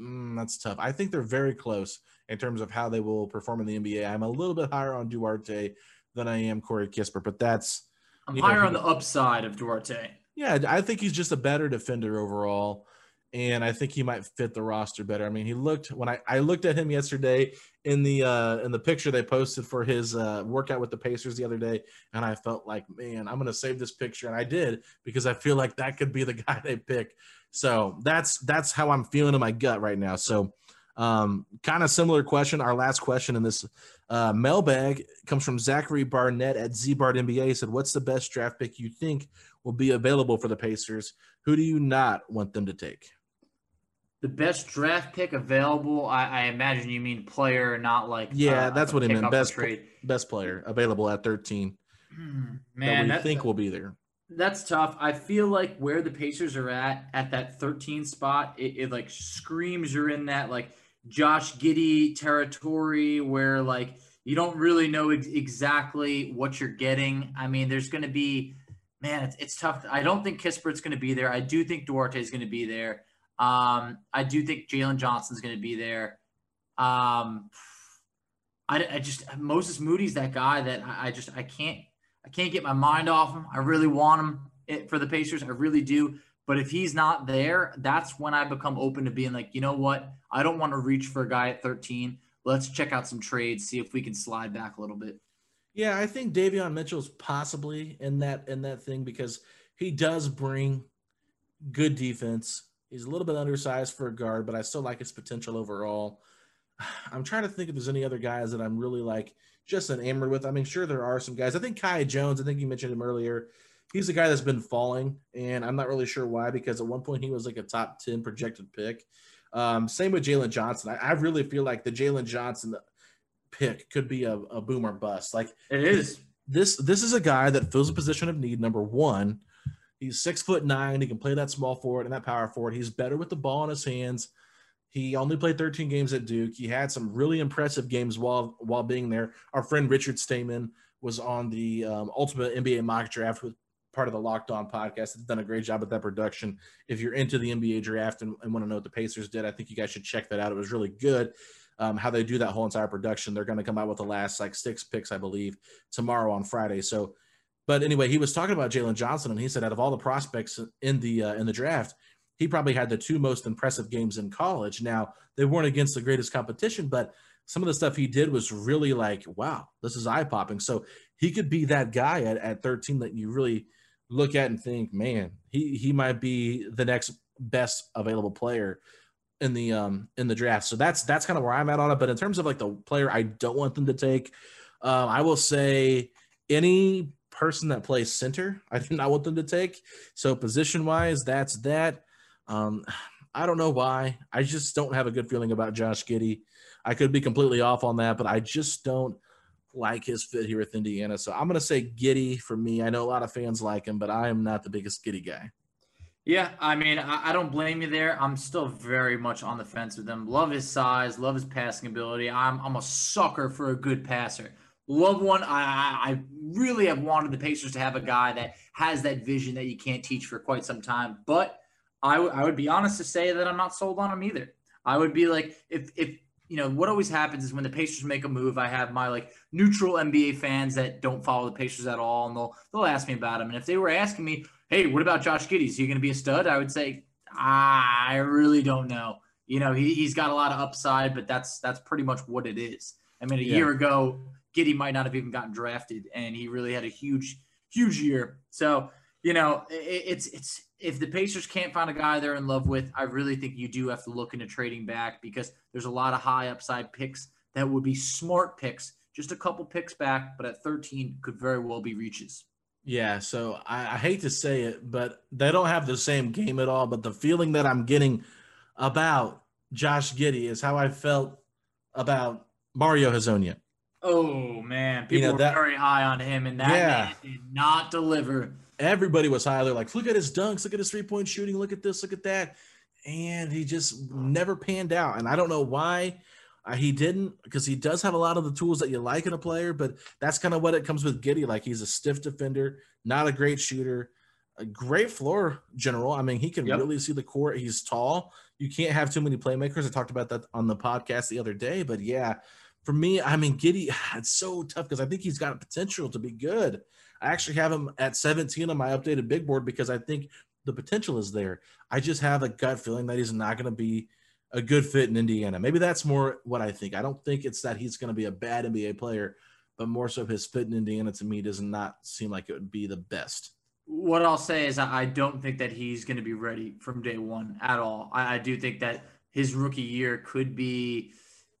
[SPEAKER 6] mm, that's tough. I think they're very close in terms of how they will perform in the NBA. I'm a little bit higher on Duarte than I am Corey Kispert, but that's
[SPEAKER 7] I'm higher know, on the upside of Duarte.
[SPEAKER 6] Yeah, I think he's just a better defender overall and I think he might fit the roster better. I mean, he looked when I, I looked at him yesterday in the uh, in the picture they posted for his uh, workout with the Pacers the other day, and I felt like, man, I'm gonna save this picture, and I did because I feel like that could be the guy they pick. So that's that's how I'm feeling in my gut right now. So um, kind of similar question. Our last question in this uh, mailbag comes from Zachary Barnett at Zbart NBA. He said, "What's the best draft pick you think will be available for the Pacers? Who do you not want them to take?"
[SPEAKER 7] The best draft pick available. I, I imagine you mean player, not like
[SPEAKER 6] yeah, uh, that's what I meant. Best trade. best player available at thirteen.
[SPEAKER 7] Hmm, man,
[SPEAKER 6] that we think will be there.
[SPEAKER 7] That's tough. I feel like where the Pacers are at at that 13 spot, it, it like screams you're in that like Josh Giddey territory where like you don't really know ex- exactly what you're getting. I mean, there's going to be man, it's, it's tough. I don't think Kispert's going to be there. I do think Duarte is going to be there. Um, I do think Jalen Johnson's going to be there. Um, I, I just Moses Moody's that guy that I, I, just I can't I can't get my mind off him. I really want him it, for the Pacers. I really do. But if he's not there, that's when I become open to being like, you know what? I don't want to reach for a guy at 13. Let's check out some trades, see if we can slide back a little bit.
[SPEAKER 6] Yeah, I think Davion Mitchell's possibly in that in that thing because he does bring good defense. He's a little bit undersized for a guard, but I still like his potential overall. I'm trying to think if there's any other guys that I'm really like just enamored with. I mean, sure there are some guys. I think Kai Jones. I think you mentioned him earlier. He's a guy that's been falling, and I'm not really sure why because at one point he was like a top ten projected pick. Um, same with Jalen Johnson. I, I, really feel like the Jalen Johnson pick could be a, a boom or bust. Like
[SPEAKER 7] it is.
[SPEAKER 6] This this is a guy that fills a position of need. Number one, He's six foot nine. He can play that small forward and that power forward. He's better with the ball in his hands. He only played 13 games at Duke. He had some really impressive games while while being there. Our friend Richard Stayman was on the um, Ultimate NBA Mock Draft with part of the Locked On podcast. It's done a great job with that production. If you're into the NBA draft and, and want to know what the Pacers did, I think you guys should check that out. It was really good. Um, how they do that whole entire production. They're going to come out with the last like six picks, I believe, tomorrow on Friday. So but anyway, he was talking about Jalen Johnson, and he said out of all the prospects in the uh, in the draft, he probably had the two most impressive games in college. Now they weren't against the greatest competition, but some of the stuff he did was really like, wow, this is eye popping. So he could be that guy at, at 13 that you really look at and think, man, he he might be the next best available player in the um in the draft. So that's that's kind of where I'm at on it. But in terms of like the player I don't want them to take, um, I will say any person that plays center. I did not want them to take. So position wise, that's that. Um, I don't know why. I just don't have a good feeling about Josh Giddey. I could be completely off on that, but I just don't like his fit here with Indiana. So I'm going to say Giddey for me. I know a lot of fans like him, but I am not the biggest Giddey guy.
[SPEAKER 7] Yeah, I mean, I, I don't blame you there. I'm still very much on the fence with him. Love his size, love his passing ability. I'm, I'm a sucker for a good passer. Love one. I, I really have wanted the Pacers to have a guy that has that vision that you can't teach for quite some time. But I, w- I would be honest to say that I'm not sold on him either. I would be like, if, if, you know, what always happens is when the Pacers make a move, I have my like neutral NBA fans that don't follow the Pacers at all, and they'll they'll ask me about him. And if they were asking me, hey, what about Josh Giddey? Is he going to be a stud? I would say, I really don't know. You know, he, he's got a lot of upside, but that's that's pretty much what it is. I mean, a yeah. year ago, Giddey might not have even gotten drafted, and he really had a huge, huge year. So you know, it, it's it's if the Pacers can't find a guy they're in love with, I really think you do have to look into trading back because there's a lot of high upside picks that would be smart picks, just a couple picks back, but at 13 could very well be reaches.
[SPEAKER 6] Yeah, so I, I hate to say it, but they don't have the same game at all. But the feeling that I'm getting about Josh Giddey is how I felt about Mario Hezonja.
[SPEAKER 7] Oh man, people
[SPEAKER 6] You know,
[SPEAKER 7] were
[SPEAKER 6] that-
[SPEAKER 7] very high on him, and that
[SPEAKER 6] Yeah.
[SPEAKER 7] man did not deliver.
[SPEAKER 6] Everybody was high. They're like, look at his dunks, look at his three point shooting, look at this, look at that. And he just never panned out. And I don't know why uh, he didn't, because he does have a lot of the tools that you like in a player, but that's kind of what it comes with Giddey. Like he's a stiff defender, not a great shooter, a great floor general. I mean, he can
[SPEAKER 7] Yep.
[SPEAKER 6] really see the court. He's tall. You can't have too many playmakers. I talked about that on the podcast the other day, but yeah, for me, I mean, Giddey, it's so tough because I think he's got potential to be good. I actually have him at 17 on my updated big board because I think the potential is there. I just have a gut feeling that he's not going to be a good fit in Indiana. Maybe that's more what I think. I don't think it's that he's going to be a bad NBA player, but more so his fit in Indiana to me does not seem like it would be the best.
[SPEAKER 7] What I'll say is I don't think that he's going to be ready from day one at all. I do think that his rookie year could be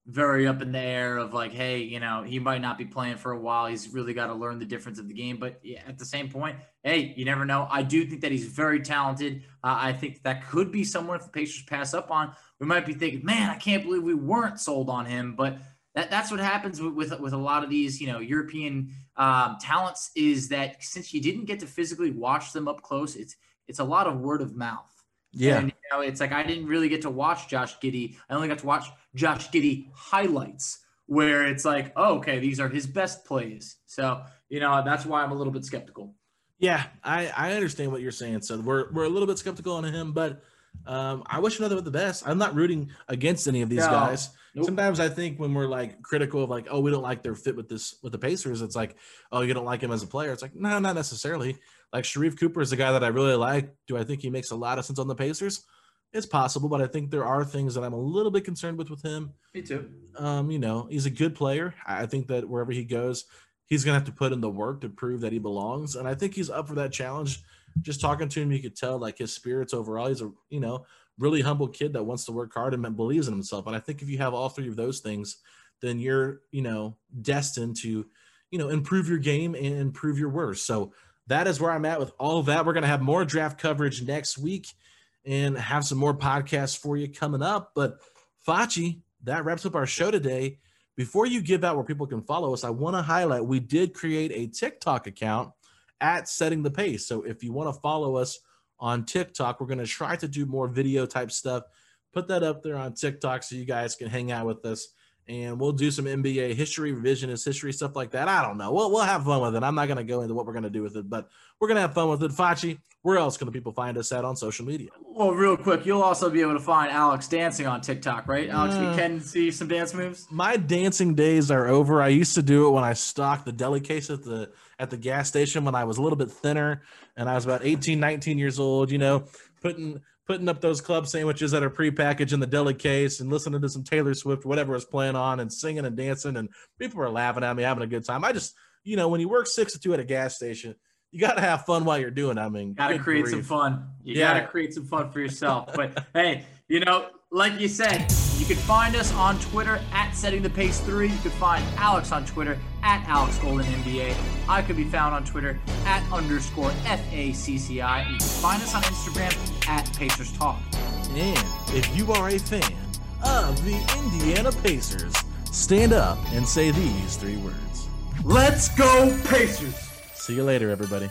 [SPEAKER 7] very up in the air of like, hey, you know, he might not be playing for a while. He's really got to learn the difference of the game. But at the same point, hey, you never know. I do think that he's very talented. Uh, I think that could be someone if the Pacers pass up on. We might be thinking, man, I can't believe we weren't sold on him. But that, that's what happens with, with with a lot of these, you know, European um, talents is that since you didn't get to physically watch them up close, it's it's a lot of word of mouth.
[SPEAKER 6] Yeah.
[SPEAKER 7] And, you know, it's like I didn't really get to watch Josh Giddey. I only got to watch Josh Giddey highlights where it's like, oh, okay, these are his best plays. So, you know, that's why I'm a little bit skeptical.
[SPEAKER 6] Yeah, I, I understand what you're saying. So we're we're a little bit skeptical on him, but um, I wish another with the best. I'm not rooting against any of these
[SPEAKER 7] No.
[SPEAKER 6] guys.
[SPEAKER 7] Nope.
[SPEAKER 6] Sometimes I think when we're like critical of like, oh, we don't like their fit with this with the Pacers, it's like, oh, you don't like him as a player. It's like, no, not necessarily. Like Sharife Cooper is a guy that I really like. Do I think he makes a lot of sense on the Pacers? It's possible, but I think there are things that I'm a little bit concerned with with him.
[SPEAKER 7] Me too.
[SPEAKER 6] Um, you know, he's a good player. I think that wherever he goes, he's gonna have to put in the work to prove that he belongs. And I think he's up for that challenge. Just talking to him, you could tell like his spirits overall. He's a you know really humble kid that wants to work hard and believes in himself. And I think if you have all three of those things, then you're you know destined to you know improve your game and improve your worth. So that is where I'm at with all that. We're gonna have more draft coverage next week and have some more podcasts for you coming up. But Facci, that wraps up our show today. Before you give out where people can follow us, I want to highlight we did create a TikTok account at Setting the Pace. So if you want to follow us on TikTok, we're going to try to do more video type stuff. Put that up there on TikTok so you guys can hang out with us. And we'll do some NBA history, revisionist history, stuff like that. I don't know. We'll, we'll have fun with it. I'm not going to go into what we're going to do with it, but we're going to have fun with it. Facci, where else can the people find us at on social media?
[SPEAKER 7] Well, real quick, you'll also be able to find Alex dancing on TikTok, right? Alex,
[SPEAKER 6] Uh,
[SPEAKER 7] we can see some dance moves.
[SPEAKER 6] my dancing days are over. I used to do it when I stocked the deli case at the at the gas station when I was a little bit thinner and I was about 18, 19 years old, you know, putting putting up those club sandwiches that are prepackaged in the deli case and listening to some Taylor Swift, whatever was playing on, and singing and dancing, and people were laughing at me, having a good time. I just, you know, when you work six to two at a gas station, you got to have fun while you're doing. it. I mean,
[SPEAKER 7] Got to create some fun. You
[SPEAKER 6] Yeah.
[SPEAKER 7] got to create some fun for yourself. but hey, you know, like you said, you can find us on Twitter at Setting the Pace Three. You can find Alex on Twitter at Alex Golden NBA. I could be found on Twitter at underscore FACCI. You can find us on Instagram at Pacers Talk.
[SPEAKER 6] And if you are a fan of the Indiana Pacers, stand up and say these three words.
[SPEAKER 7] Let's go Pacers!
[SPEAKER 6] See you later, everybody.